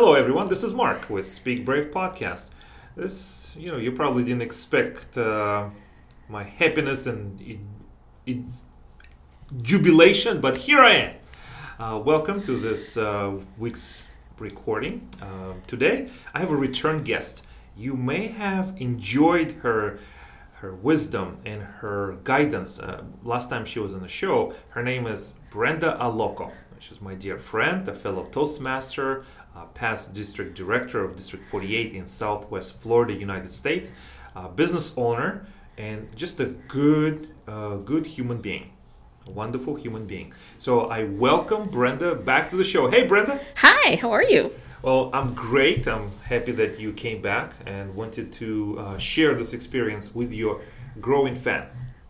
Hello, everyone. This is Mark with Speak Brave podcast. This, you know, you probably didn't expect uh, my happiness and it, it, jubilation, but here I am. Uh, welcome to this uh, week's recording. Uh, today, I have a return guest. You may have enjoyed her her wisdom and her guidance. Uh, last time she was on the show, her name is Brenda Alloco. She's my dear friend, a fellow Toastmaster, uh, past district director of District 48 in Southwest Florida, United States, uh, business owner, and just a good, uh, good human being. A wonderful human being. So I welcome Brenda back to the show. Hey, Brenda. Hi, how are you? Well, I'm great. I'm happy that you came back and wanted to uh, share this experience with your growing fan.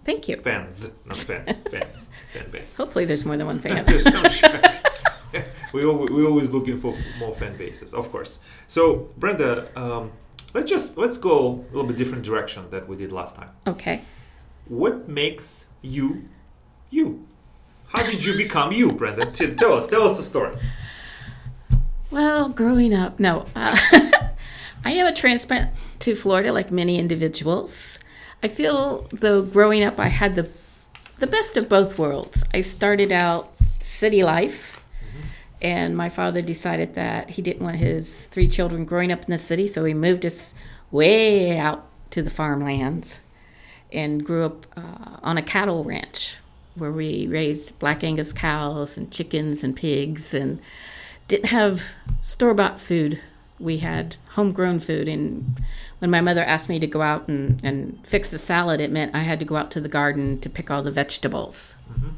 Thank you. Fans, not fan, fans, fan base. Hopefully, there's more than one fan. We we're always looking for more fan bases, of course. So, Brenda, um, let's just let's go a little bit different direction that we did last time. okay. What makes you you? How did you become you, Brenda? T- tell us, tell us the story. Well, growing up, no. Uh, I am a transplant to Florida, like many individuals. I feel, though, growing up, I had the the best of both worlds. I started out city life, and my father decided that he didn't want his three children growing up in the city, so he moved us way out to the farmlands and grew up uh, on a cattle ranch where we raised black Angus cows and chickens and pigs and didn't have store bought food. We had homegrown food. And when my mother asked me to go out and, and fix the salad, it meant I had to go out to the garden to pick all the vegetables. Mm-hmm.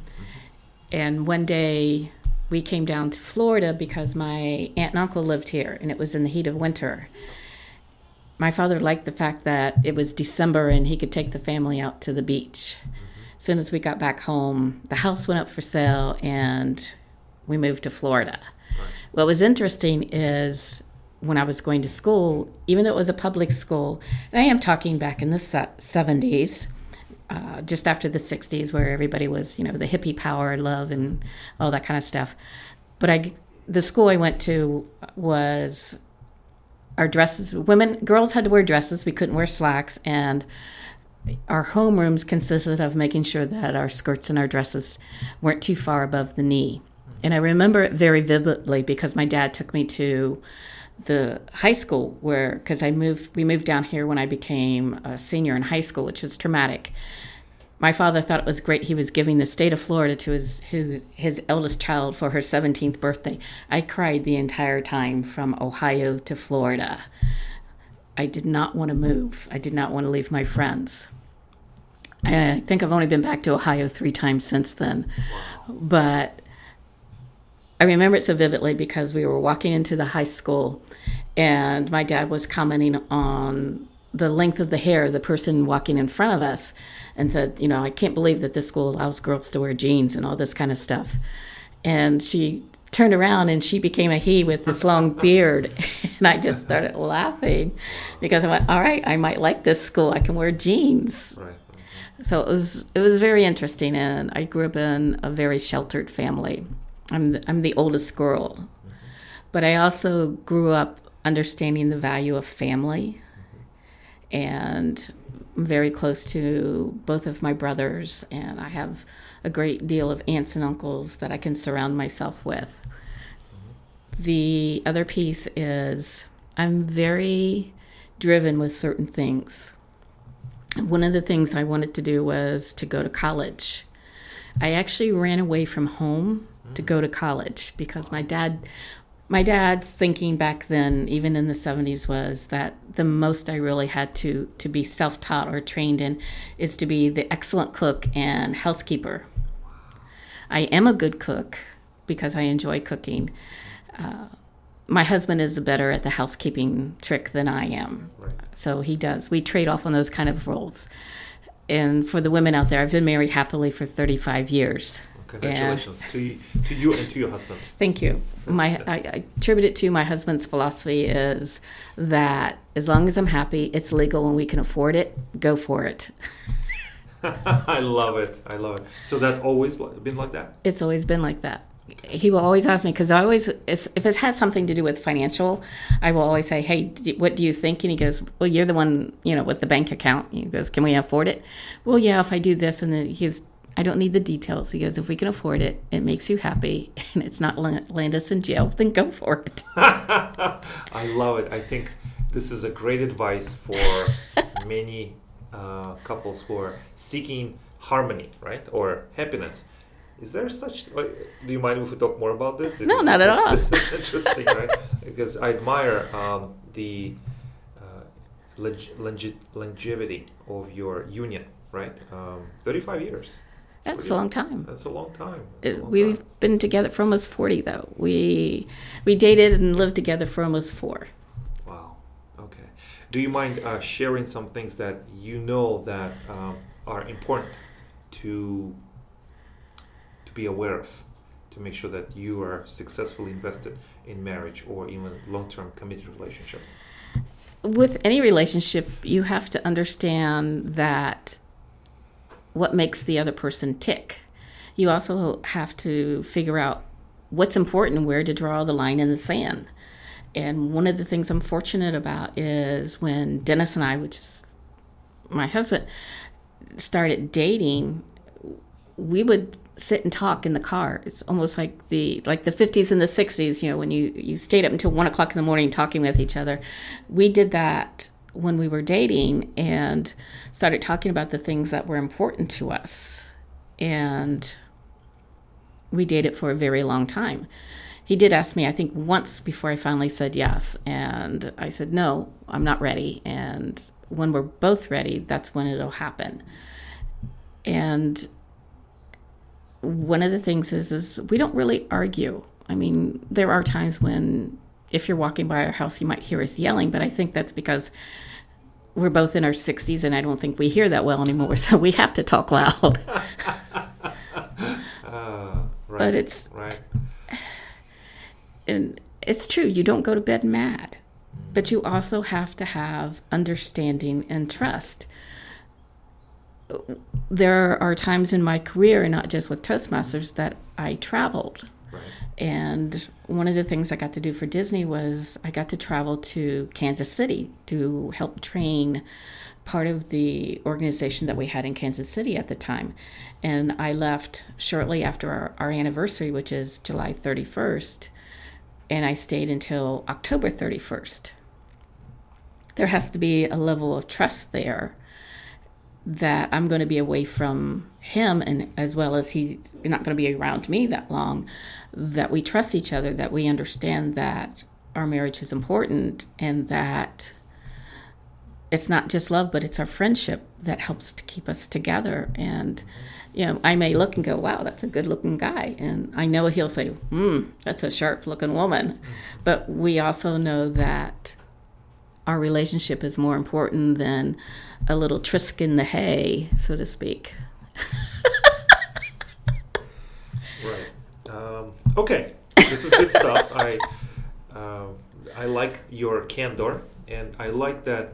And one day we came down to Florida because my aunt and uncle lived here and it was in the heat of winter. My father liked the fact that it was December and he could take the family out to the beach. As soon as we got back home, the house went up for sale and we moved to Florida. What was interesting is when I was going to school, even though it was a public school, and I am talking back in the 70s, uh, just after the 60s, where everybody was, you know, the hippie power, love, and all that kind of stuff. But I, the school I went to was our dresses. Women, girls had to wear dresses. We couldn't wear slacks, and our homerooms consisted of making sure that our skirts and our dresses weren't too far above the knee. And I remember it very vividly because my dad took me to the high school where because I moved we moved down here when I became a senior in high school, which was traumatic. My father thought it was great he was giving the state of Florida to his his, eldest child for her 17th birthday. I cried the entire time from Ohio to Florida. I did not want to move. I did not want to leave my friends. I think I've only been back to Ohio three times since then. But I remember it so vividly because we were walking into the high school and my dad was commenting on the length of the hair of the person walking in front of us and said, you know, I can't believe that this school allows girls to wear jeans and all this kind of stuff. And she turned around and she became a he with this long beard. And I just started laughing because I went, all right, I might like this school. I can wear jeans. Right. So it was it was very interesting, and I grew up in a very sheltered family. I'm the, I'm the oldest girl, but I also grew up understanding the value of family, and I'm very close to both of my brothers, and I have a great deal of aunts and uncles that I can surround myself with. The other piece is I'm very driven with certain things one of the things I wanted to do was to go to college. I actually ran away from home to go to college because my dad my dad's thinking back then even in the 70s was that the most I really had to to be self-taught or trained in is to be the excellent cook and housekeeper. I am a good cook because I enjoy cooking. Uh, my husband is better at the housekeeping trick than I am. Right. So he does. We trade off on those kind of roles. And for the women out there, I've been married happily for 35 years. Congratulations to you, to you and to your husband. Thank you. My I, I attribute it to my husband's philosophy is that as long as I'm happy, it's legal and we can afford it, go for it. I love it. I love it. So that always been like that. It's always been like that. he will always ask me because I always if it has something to do with financial, I will always say, "Hey, what do you think?" And he goes, "Well, you're the one, you know, with the bank account." He goes, "Can we afford it?" Well, yeah, if I do this, and then he's, I don't need the details. He goes, "If we can afford it, it makes you happy, and it's not land us in jail, then go for it." I love it. I think this is a great advice for many uh, couples who are seeking harmony, right, or happiness is there such? do you mind if we talk more about this? no, not at all. This is interesting, right? Because I admire um, the uh, longe- longevity of your union, right? Um, Thirty-five years. That's, a long time. That's a long time. A long we've time. been together for almost forty, though. We we dated and lived together for almost four. Wow. Okay. Do you mind uh, sharing some things that you know that um, are important to to be aware of to make sure that you are successfully invested in marriage or even long-term committed relationship with any relationship you have to understand that what makes the other person tick you also have to figure out what's important where to draw the line in the sand and one of the things i'm fortunate about is when dennis and i which is my husband started dating we would sit and talk in the car. It's almost like the like the 50s and the 60s. You know, when you you stayed up until one o'clock in the morning talking with each other. We did that when we were dating and started talking about the things that were important to us, and we dated for a very long time. He did ask me, I think, once before I finally said yes, and I said no, I'm not ready. And when we're both ready, that's when it'll happen. And one of the things is is we don't really argue. I mean, there are times when if you're walking by our house, you might hear us yelling, but I think that's because we're both in our 60s and I don't think we hear that well anymore, so we have to talk loud. uh, right, but it's right. And it's true, you don't go to bed mad, but you also have to have understanding and trust there are times in my career, and not just with Toastmasters, that I traveled. Right. And one of the things I got to do for Disney was I got to travel to Kansas City to help train part of the organization that we had in Kansas City at the time. And I left shortly after our, our anniversary, which is July 31st, and I stayed until October 31st. There has to be a level of trust there that I'm going to be away from him and as well as he's not going to be around me that long that we trust each other that we understand that our marriage is important and that it's not just love but it's our friendship that helps to keep us together. And you know i may look and go wow that's a good looking guy. And i know he'll say hmm that's a sharp looking woman. But we also know that our relationship is more important than a little trisk in the hay, so to speak. right. Um, okay. This is good stuff. I uh, I like your candor, and I like that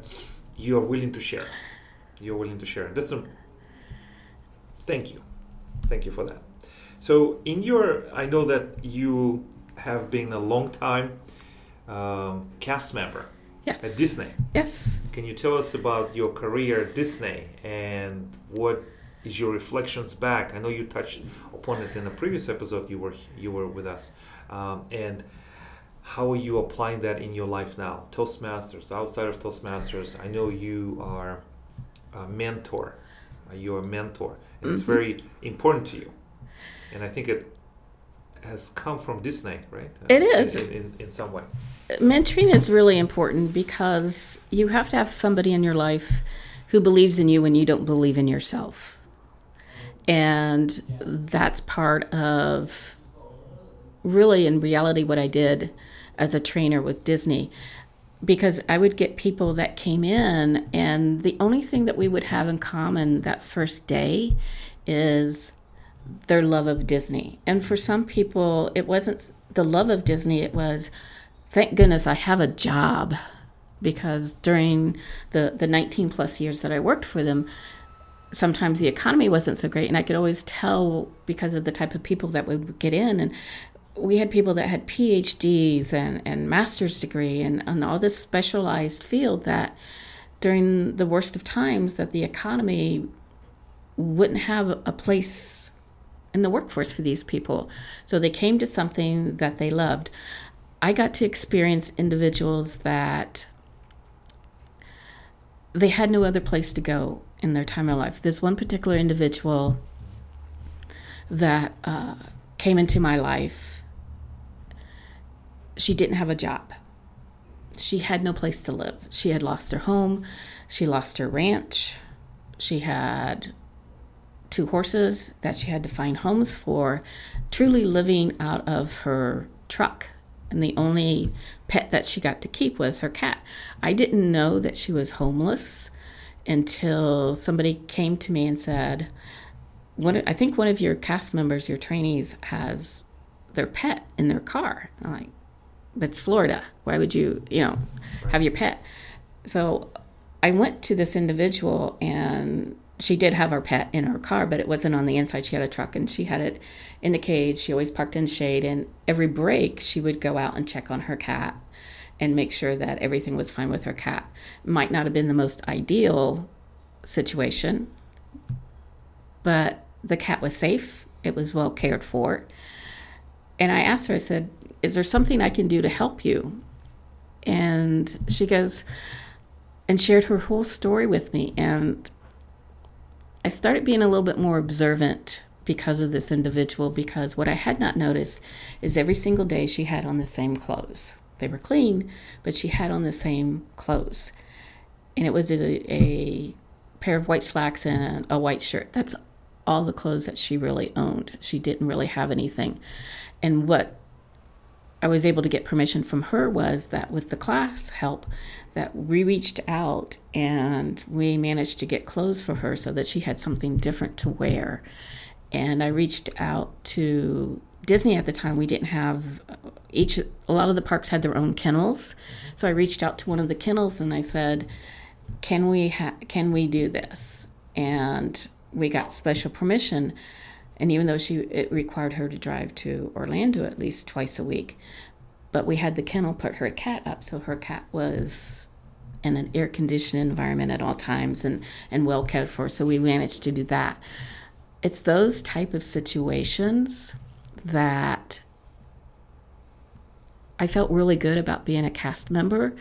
you are willing to share. You're willing to share. That's a. Thank you, thank you for that. So, in your, I know that you have been a long time um, cast member Yes. At Disney. Yes. Can you tell us about your career at Disney and what is your reflections back? I know you touched upon it in a previous episode. You were you were with us, um, and how are you applying that in your life now? Toastmasters, outside of Toastmasters, I know you are a mentor. You're a mentor, and mm-hmm. it's very important to you. And I think it has come from Disney, right? It is in, in, in some way mentoring is really important because you have to have somebody in your life who believes in you when you don't believe in yourself. And that's part of really, in reality, what I did as a trainer with Disney. Because I would get people that came in, and the only thing that we would have in common that first day is their love of Disney. And for some people, it wasn't the love of Disney, it was, thank goodness I have a job because during the, the 19 plus years that I worked for them, sometimes the economy wasn't so great and i could always tell because of the type of people that would get in and we had people that had phds and, and master's degree and, and all this specialized field that during the worst of times that the economy wouldn't have a place in the workforce for these people. So they came to something that they loved i got to experience individuals that they had no other place to go in their time of life. This one particular individual that uh, came into my life, she didn't have a job. She had no place to live. She had lost her home. She lost her ranch. She had two horses that she had to find homes for, truly living out of her truck. And the only pet that she got to keep was her cat. I didn't know that she was homeless until somebody came to me and said, "What? I think one of your cast members, your trainees, has their pet in their car." I'm like, "But it's Florida. Why would you, you know, have your pet?" So I went to this individual and she did have her pet in her car, but it wasn't on the inside. She had a truck and she had it in the cage. She always parked in shade, and every break she would go out and check on her cat and make sure that everything was fine with her cat. Might not have been the most ideal situation, but the cat was safe. It was well cared for. And I asked her, I said, Is there something I can do to help you? And she goes, and shared her whole story with me. And I started being a little bit more observant because of this individual, because what I had not noticed is every single day she had on the same clothes. They were clean, but she had on the same clothes. And it was a, a pair of white slacks and a white shirt. That's all the clothes that she really owned. She didn't really have anything. And what I was able to get permission from her was that with the class help that we reached out and we managed to get clothes for her so that she had something different to wear. And I reached out to Disney at the time, we didn't have uh, each, a lot of the parks had their own kennels. So I reached out to one of the kennels and I said, can we, ha- can we do this? And we got special permission. And even though she, it required her to drive to Orlando at least twice a week, but we had the kennel put her cat up. So her cat was in an air conditioned environment at all times and, and well cared for. So we managed to do that. It's those type of situations that I felt really good about being a cast member.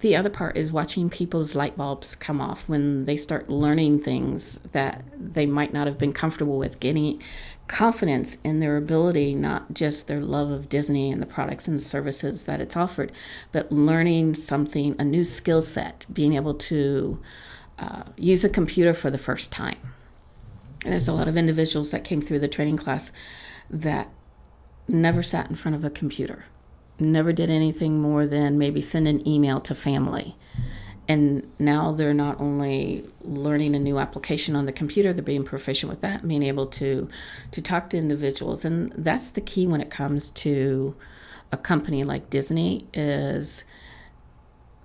The other part is watching people's light bulbs come off when they start learning things that they might not have been comfortable with, getting confidence in their ability, not just their love of Disney and the products and services that it's offered, but learning something, a new skill set, being able to uh, use a computer for the first time. And there's a lot of individuals that came through the training class that never sat in front of a computer, never did anything more than maybe send an email to family. And now they're not only learning a new application on the computer, they're being proficient with that, being able to to talk to individuals. And that's the key when it comes to a company like Disney is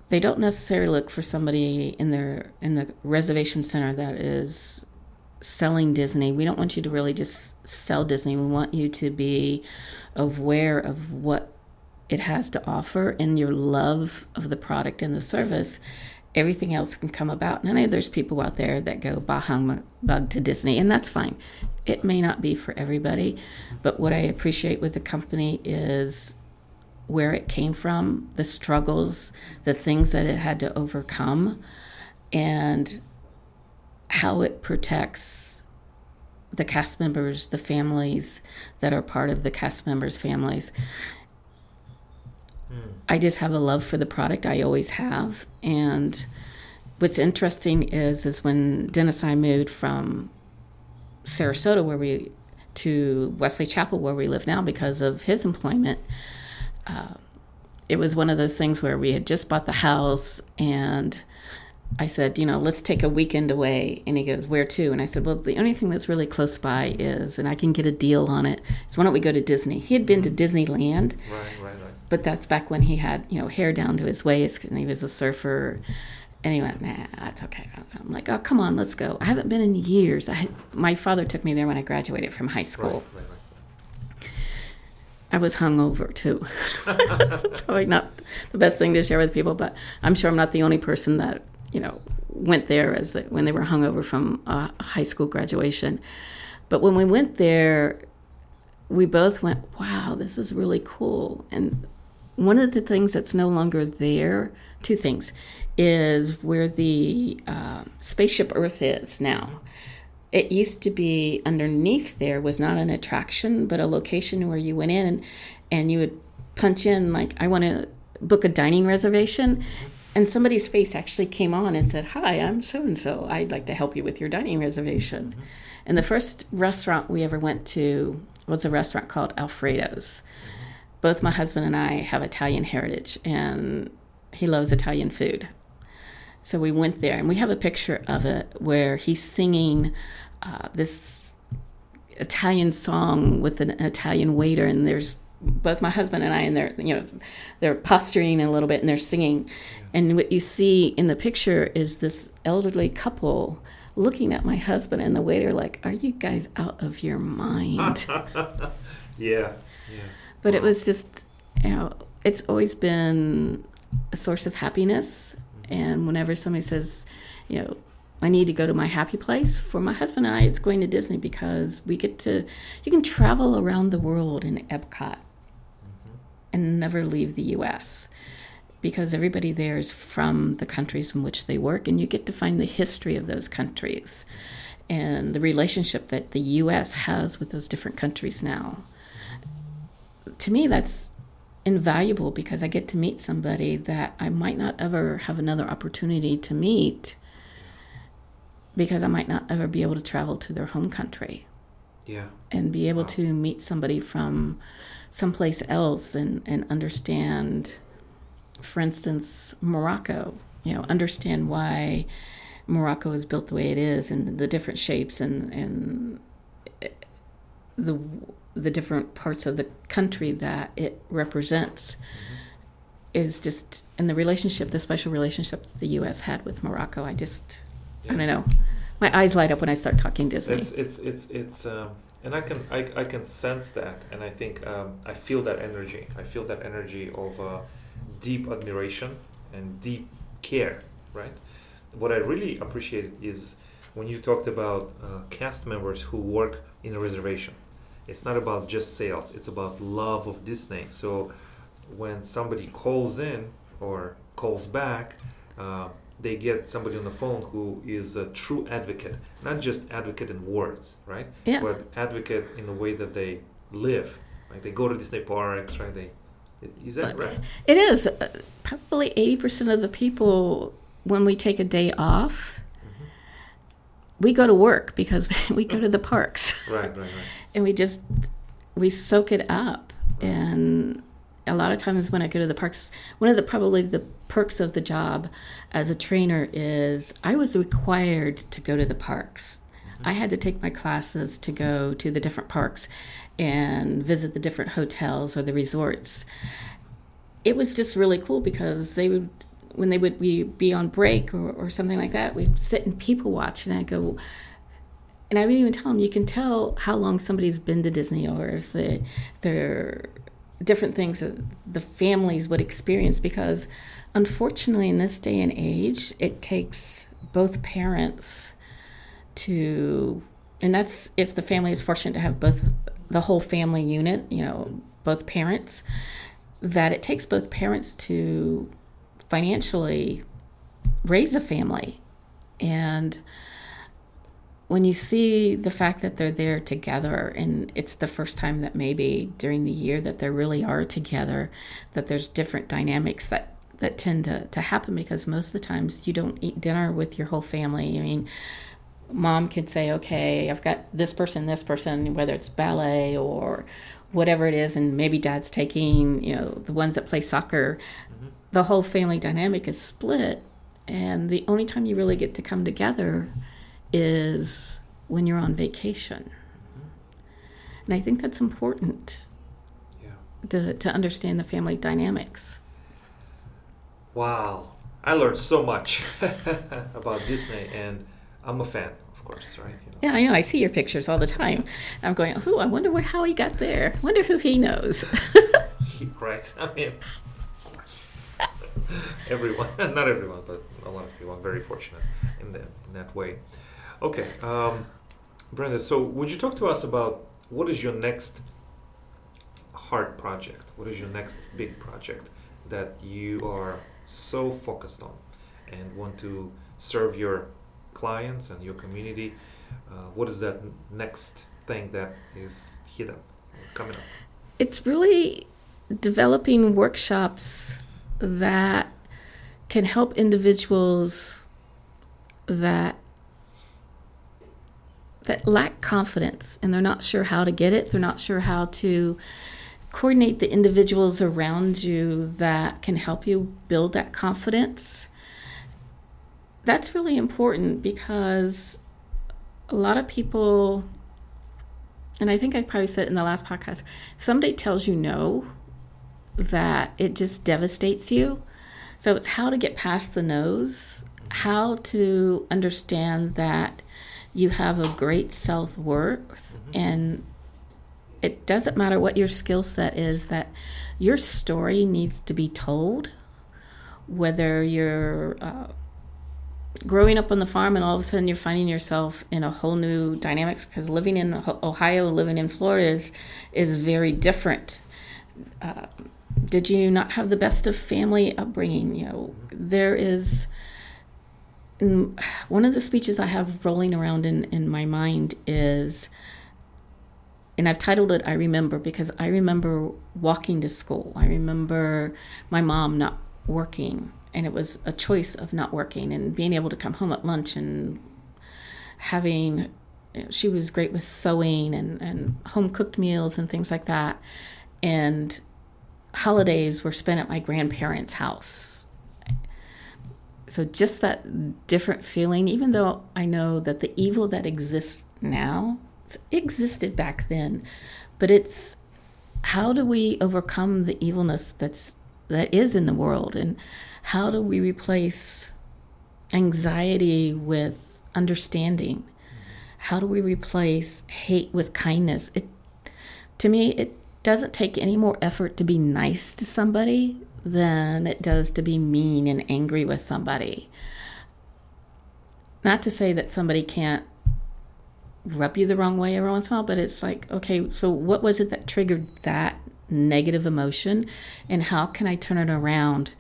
they don't necessarily look for somebody in their in the reservation center that is selling Disney. We don't want you to really just sell Disney. We want you to be aware of what it has to offer and your love of the product and the service. Everything else can come about. And I know there's people out there that go bah bug to Disney, and that's fine. It may not be for everybody, but what I appreciate with the company is where it came from, the struggles, the things that it had to overcome, and how it protects the cast members, the families that are part of the cast members' families. I just have a love for the product. I always have. And what's interesting is is when Dennis and I moved from Sarasota, where we to Wesley Chapel, where we live now, because of his employment. Uh, it was one of those things where we had just bought the house and I said, you know, let's take a weekend away. And he goes, where to? And I said, well, the only thing that's really close by is, and I can get a deal on it, is why don't we go to Disney? He had been to Disneyland. Right. But that's back when he had, you know, hair down to his waist and he was a surfer. And he went, nah, that's okay. I'm like, oh, come on, let's go. I haven't been in years. I had, my father took me there when I graduated from high school. Right, right, right. I was hungover too. Probably not the best thing to share with people, but I'm sure I'm not the only person that you know went there as the, when they were hungover from a high school graduation. But when we went there, we both went, "Wow, this is really cool." And one of the things that's no longer there, two things, is where the uh, spaceship Earth is now. It used to be underneath there was not an attraction, but a location where you went in and, and you would punch in like I want to book a dining reservation, and somebody's face actually came on and said, "Hi, I'm so and so. I'd like to help you with your dining reservation." And the first restaurant we ever went to was a restaurant called Alfredo's. Both my husband and I have Italian heritage, and he loves Italian food. So we went there, and we have a picture of it where he's singing uh, this Italian song with an Italian waiter, and there's both my husband and I, and they're you know they're posturing a little bit, and they're singing, and what you see in the picture is this elderly couple looking at my husband and the waiter like, "Are you guys out of your mind?" Yeah, yeah. But it was just you know it's always been a source of happiness. Mm-hmm. And whenever somebody says you know i need to go to my happy place for my husband and i it's going to disney because we get to you can travel around the world in epcot mm-hmm. and never leave the us because everybody there is from the countries in which they work and you get to find the history of those countries mm-hmm. and the relationship that the us has with those different countries now to me that's invaluable because I get to meet somebody that I might not ever have another opportunity to meet because I might not ever be able to travel to their home country. Yeah. and be able to meet somebody from someplace else and, and understand, for instance, Morocco, you know, understand why Morocco is built the way it is and the different shapes and, and the the different parts of the country that it represents is just and the relationship the special relationship the US had with Morocco I just I don't know my eyes light up when I start talking Disney It's it's it's it's um, and I can I, I can sense that and I think um, I feel that energy. I feel that energy of uh, deep admiration and deep care, right? What I really appreciate is when you talked about uh, cast members who work in a reservation. It's not about just sales. It's about love of Disney. So when somebody calls in or calls back, uh, they get somebody on the phone who is a true advocate, not just advocate in words, right? Yeah. But advocate in the way that they live. Like they go to Disney parks, right? They is that right? It is. Uh, Probably 80% of the people, when we take a day off, we go to work because we go to the parks Right, right, right. and we just, we soak it up. And a lot of times when I go to the parks, one of the probably the perks of the job as a trainer is I was required to go to the parks. Mm-hmm. I had to take my classes to go to the different parks and visit the different hotels or the resorts it was just really cool because they would when they would be, be on break or, or something like that we'd sit and people watch and i go and i wouldn't even tell them you can tell how long somebody's been to disney or if they, they're different things that the families would experience because unfortunately in this day and age it takes both parents to and that's if the family is fortunate to have both the whole family unit you know both parents that it takes both parents to financially raise a family. And when you see the fact that they're there together and it's the first time that maybe during the year that they really are together that there's different dynamics that that tend to, to happen because most of the times you don't eat dinner with your whole family. I mean mom could say okay i've got this person this person whether it's ballet or whatever it is and maybe dad's taking you know the ones that play soccer the whole family dynamic is split and the only time you really get to come together is when you're on vacation and i think that's important Yeah. to, to understand the family dynamics Wow. I learned so much about Disney, and I'm a fan, of course, right? You know. Yeah, I know. I see your pictures all the time. I'm going, oh, I wonder where, how he got there. Wonder who he knows. right. I mean, everyone, not everyone, but a lot of people. I'm very fortunate in that in that way. Okay, um, Brenda. So, would you talk to us about what is your next hard project? What is your next big project that you are so focused on and want to serve your clients and your community? Uh, what is that next thing that is hidden coming up? It's really developing workshops that can help individuals that that lack confidence and they're not sure how to get it they're not sure how to coordinate the individuals around you that can help you build that confidence. That's really important because a lot of people, and I think I probably said in the last podcast, somebody tells you no, that it just devastates you. So it's how to get past the no's, how to understand that you have a great self worth mm-hmm. and it doesn't matter what your skill set is, that your story needs to be told. Whether you're uh, growing up on the farm and all of a sudden you're finding yourself in a whole new dynamics, because living in Ohio, living in Florida is, is very different. Uh, did you not have the best of family upbringing? You know, there is one of the speeches I have rolling around in, in my mind is and I've titled it I Remember because I remember walking to school. I remember my mom not working, and it was a choice of not working and being able to come home at lunch and having. She was great with sewing and, and home cooked meals and things like that. And holidays were spent at my grandparents' house. So just that different feeling, even though I know that the evil that exists now existed back then, but it's how do we overcome the evilness that's that is in the world, and how do we replace anxiety with understanding? How do we replace hate with kindness? It to me it doesn't take any more effort to be nice to somebody than it does to be mean and angry with somebody. Not to say that somebody can't rub you the wrong way every once in a while, but it's like, okay, so what was it that triggered that negative emotion and how can I turn it around?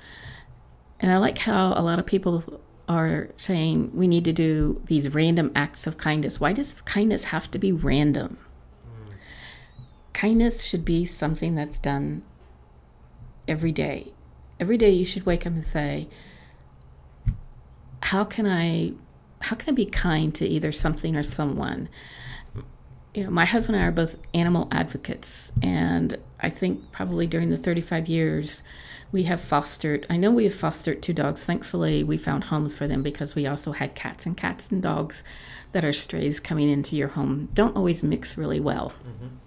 And I like how a lot of people are saying we need to do these random acts of kindness. Why does kindness have to be random? Kindness should be something that's done every day. Every day you should wake up and say, How can I how can I be kind to either something or someone? You know, my husband and I are both animal advocates, and I think probably during the 35 years we have fostered, I know we have fostered two dogs. Thankfully, we found homes for them because we also had cats, and cats and dogs that are strays coming into your home don't always mix really well. Mm-hmm.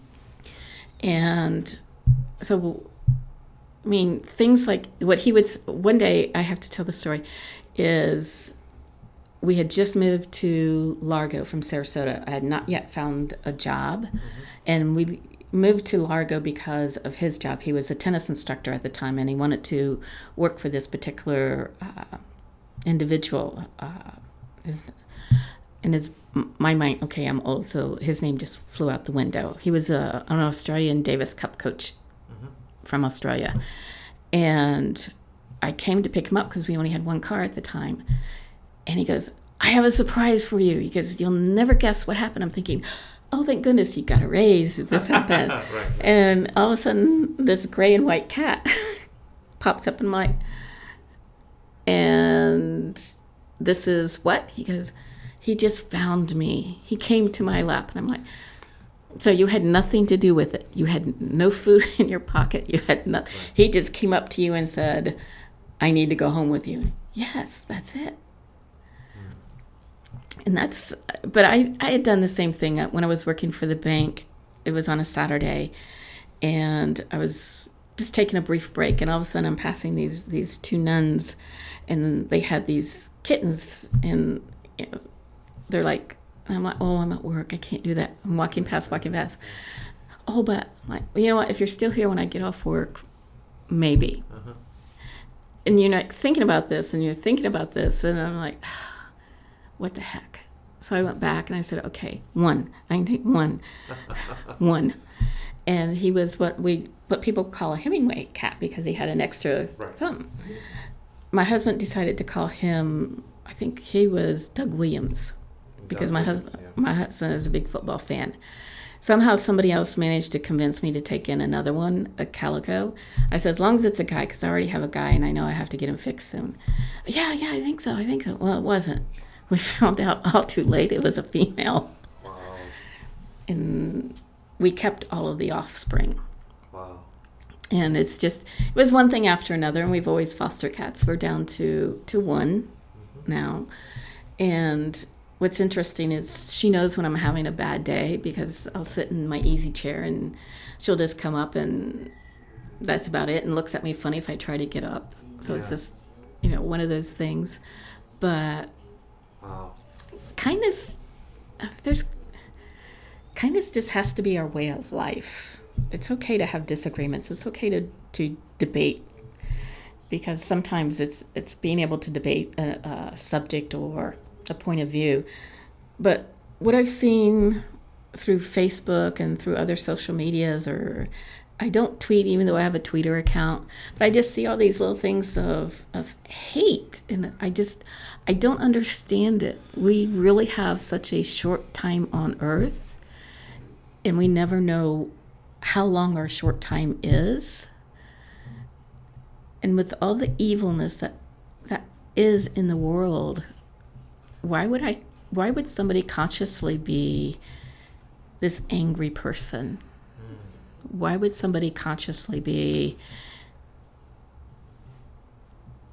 And so, I mean, things like what he would, one day, I have to tell the story, is we had just moved to Largo from Sarasota. I had not yet found a job, mm-hmm. and we moved to Largo because of his job. He was a tennis instructor at the time, and he wanted to work for this particular uh, individual. Uh, his, and his my mind. Okay, I'm old, so his name just flew out the window. He was a, an Australian Davis Cup coach mm-hmm. from Australia, and I came to pick him up because we only had one car at the time and he goes, I have a surprise for you. He goes, You'll never guess what happened. I'm thinking, Oh, thank goodness you got a raise. This happened. right. And all of a sudden, this gray and white cat pops up in my. And this is what? He goes, He just found me. He came to my lap. And I'm like, so you had nothing to do with it. You had no food in your pocket. You had nothing. He just came up to you and said, "I need to go home with you." Yes, that's it hmm. and that's but I, I had done the same thing uh, when i was working for the bank it was on a saturday and i was just taking a brief break, and all of a sudden I'm passing these these two nuns, and they had these kittens, and you know, they're like, I'm like, oh, I'm at work, I can't do that. I'm walking past, walking past. Oh, but like, you know what? If you're still here when I get off work, maybe. Uh-huh. And you're not thinking about this, and you're thinking about this, and I'm like, what the heck? So I went back and I said, okay, one. I can take one, one. And he was what we what people call a Hemingway cat because he had an extra Right. thumb. My husband decided to call him. I think he was Doug Williams because my husband yeah. my husband is a big football fan. Somehow somebody else managed to convince me to take in another one, a calico. I said, as long as it's a guy, because I already have a guy and I know I have to get him fixed soon. Yeah, yeah, I think so. I think so. Well, it wasn't. We found out all too late it was a female, Wow. and we kept all of the offspring. Wow. And it's just it was one thing after another, and we've always foster cats. We're down to to one mm-hmm. now, and what's interesting is she knows when I'm having a bad day because I'll sit in my easy chair and she'll just come up and that's about it, and looks at me funny if I try to get up. So it's just you know one of those things, but Wow. kindness there's kindness just has to be our way of life it's okay to have disagreements it's okay to, to debate because sometimes it's it's being able to debate a, a subject or a point of view. But what i've seen through facebook and through other social medias or i don't tweet even though i have a twitter account but i just see all these little things of of hate. And i just i don't understand it. We really have such a short time on earth and we never know how long our short time is. And with all the evilness that that is in the world why would i why would somebody consciously be this angry person? Why would somebody consciously be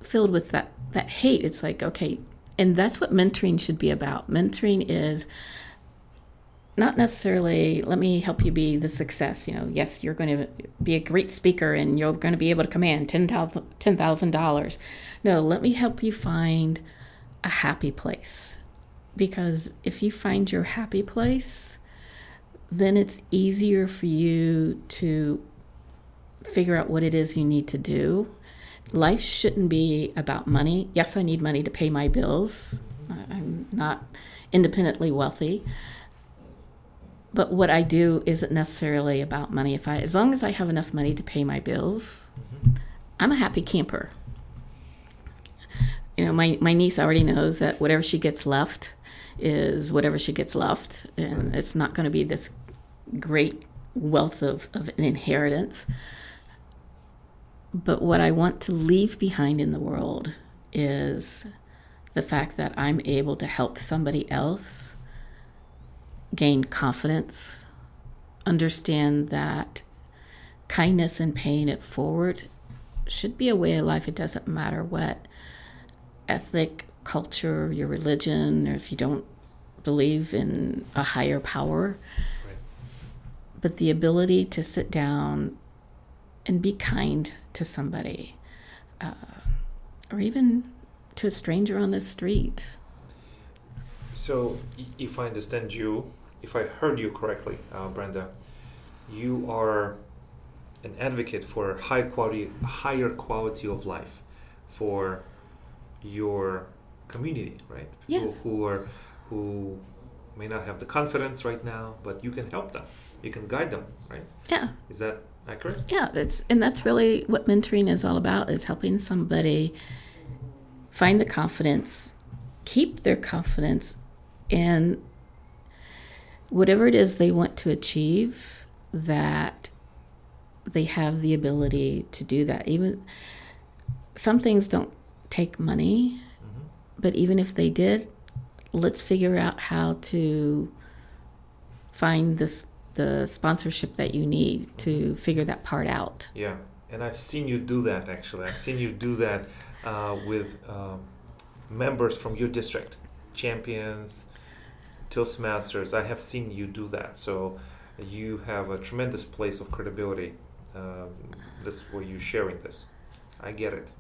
filled with that that hate? It's like okay and that's what mentoring should be about. Mentoring is not necessarily let me help you be the success. You know yes you're going to be a great speaker and you're going to be able to command $10000 $10000 no let me help you find a happy place. Because if you find your happy place then it's easier for you to figure out what it is you need to do. Life shouldn't be about money. Yes i need money to pay my bills. I'm not independently wealthy. But what I do isn't necessarily about money. If I, as long as I have enough money to pay my bills, mm-hmm. I'm a happy camper. You know, my, my niece already knows that whatever she gets left is whatever she gets left, and it's not going to be this great wealth of, of an inheritance. But what I want to leave behind in the world is the fact that I'm able to help somebody else gain confidence, understand that kindness and paying it forward should be a way of life. It doesn't matter what ethnic, culture, your religion, or if you don't believe in a higher power. Right. But the ability to sit down and be kind to somebody, uh, or even to a stranger on the street. So, if I understand you, if I heard you correctly, uh, Brenda, you are an advocate for high quality, higher quality of life for your community, right? Yes. Who, who are who may not have the confidence right now, but you can help them. You can guide them, right? Yeah. Is that accurate? Yeah, that's and that's really what mentoring is all about is helping somebody find the confidence, keep their confidence and whatever it is they want to achieve that they have the ability to do that. Even some things don't take money, Mm-hmm. but even if they did, let's figure out how to find this the sponsorship that you need to figure that part out. Yeah, and I've seen you do that actually. I've seen you do that uh, with um, members from your district, champions, Toastmasters. I have seen you do that. So you have a tremendous place of credibility um, this where you sharing this. I get it.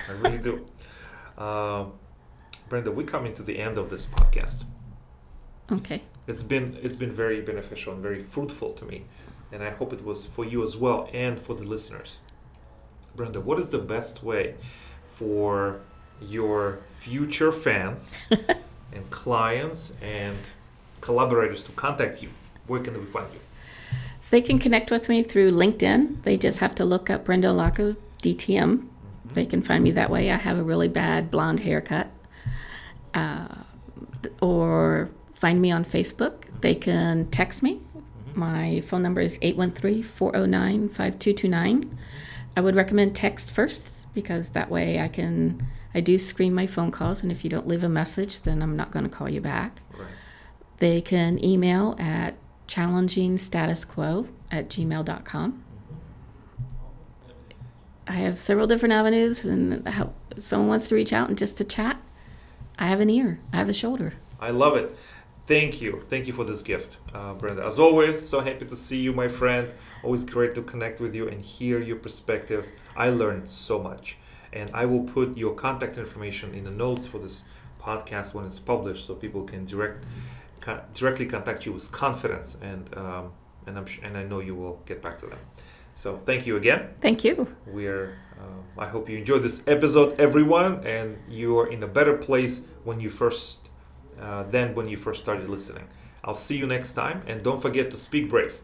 I really do. Uh, Brenda, we're coming to the end of this podcast. Okay. It's been it's been very beneficial and very fruitful to me, and I hope it was for you as well and for the listeners. Brenda, what is the best way for your future fans and clients and collaborators to contact you? Where can we find you? They can connect with me through LinkedIn. They just have to look up Brenda Alloco DTM. They can find me that way. I have a really bad blonde haircut. Uh, or find me on Facebook. They can text me. My phone number is 813 409 5229. I would recommend text first because that way I can. I do screen my phone calls, and if you don't leave a message, then I'm not going to call you back. Right. They can email at challengingstatusquo at gmail.com. I have several different avenues, and how, someone wants to reach out and just to chat, I have an ear, I have a shoulder. I love it. Thank you. Thank you for this gift, uh, Brenda. As always, so happy to see you, my friend. Always great to connect with you and hear your perspectives. I learned so much. And I will put your contact information in the notes for this podcast when it's published so people can direct directly contact you with confidence and um, and I'm sh- and I know you will get back to them. So thank you again. Thank you. We're um, I hope you enjoyed this episode, everyone, and you are in a better place when you first uh, than when you first started listening. I'll see you next time, and don't forget to speak brave.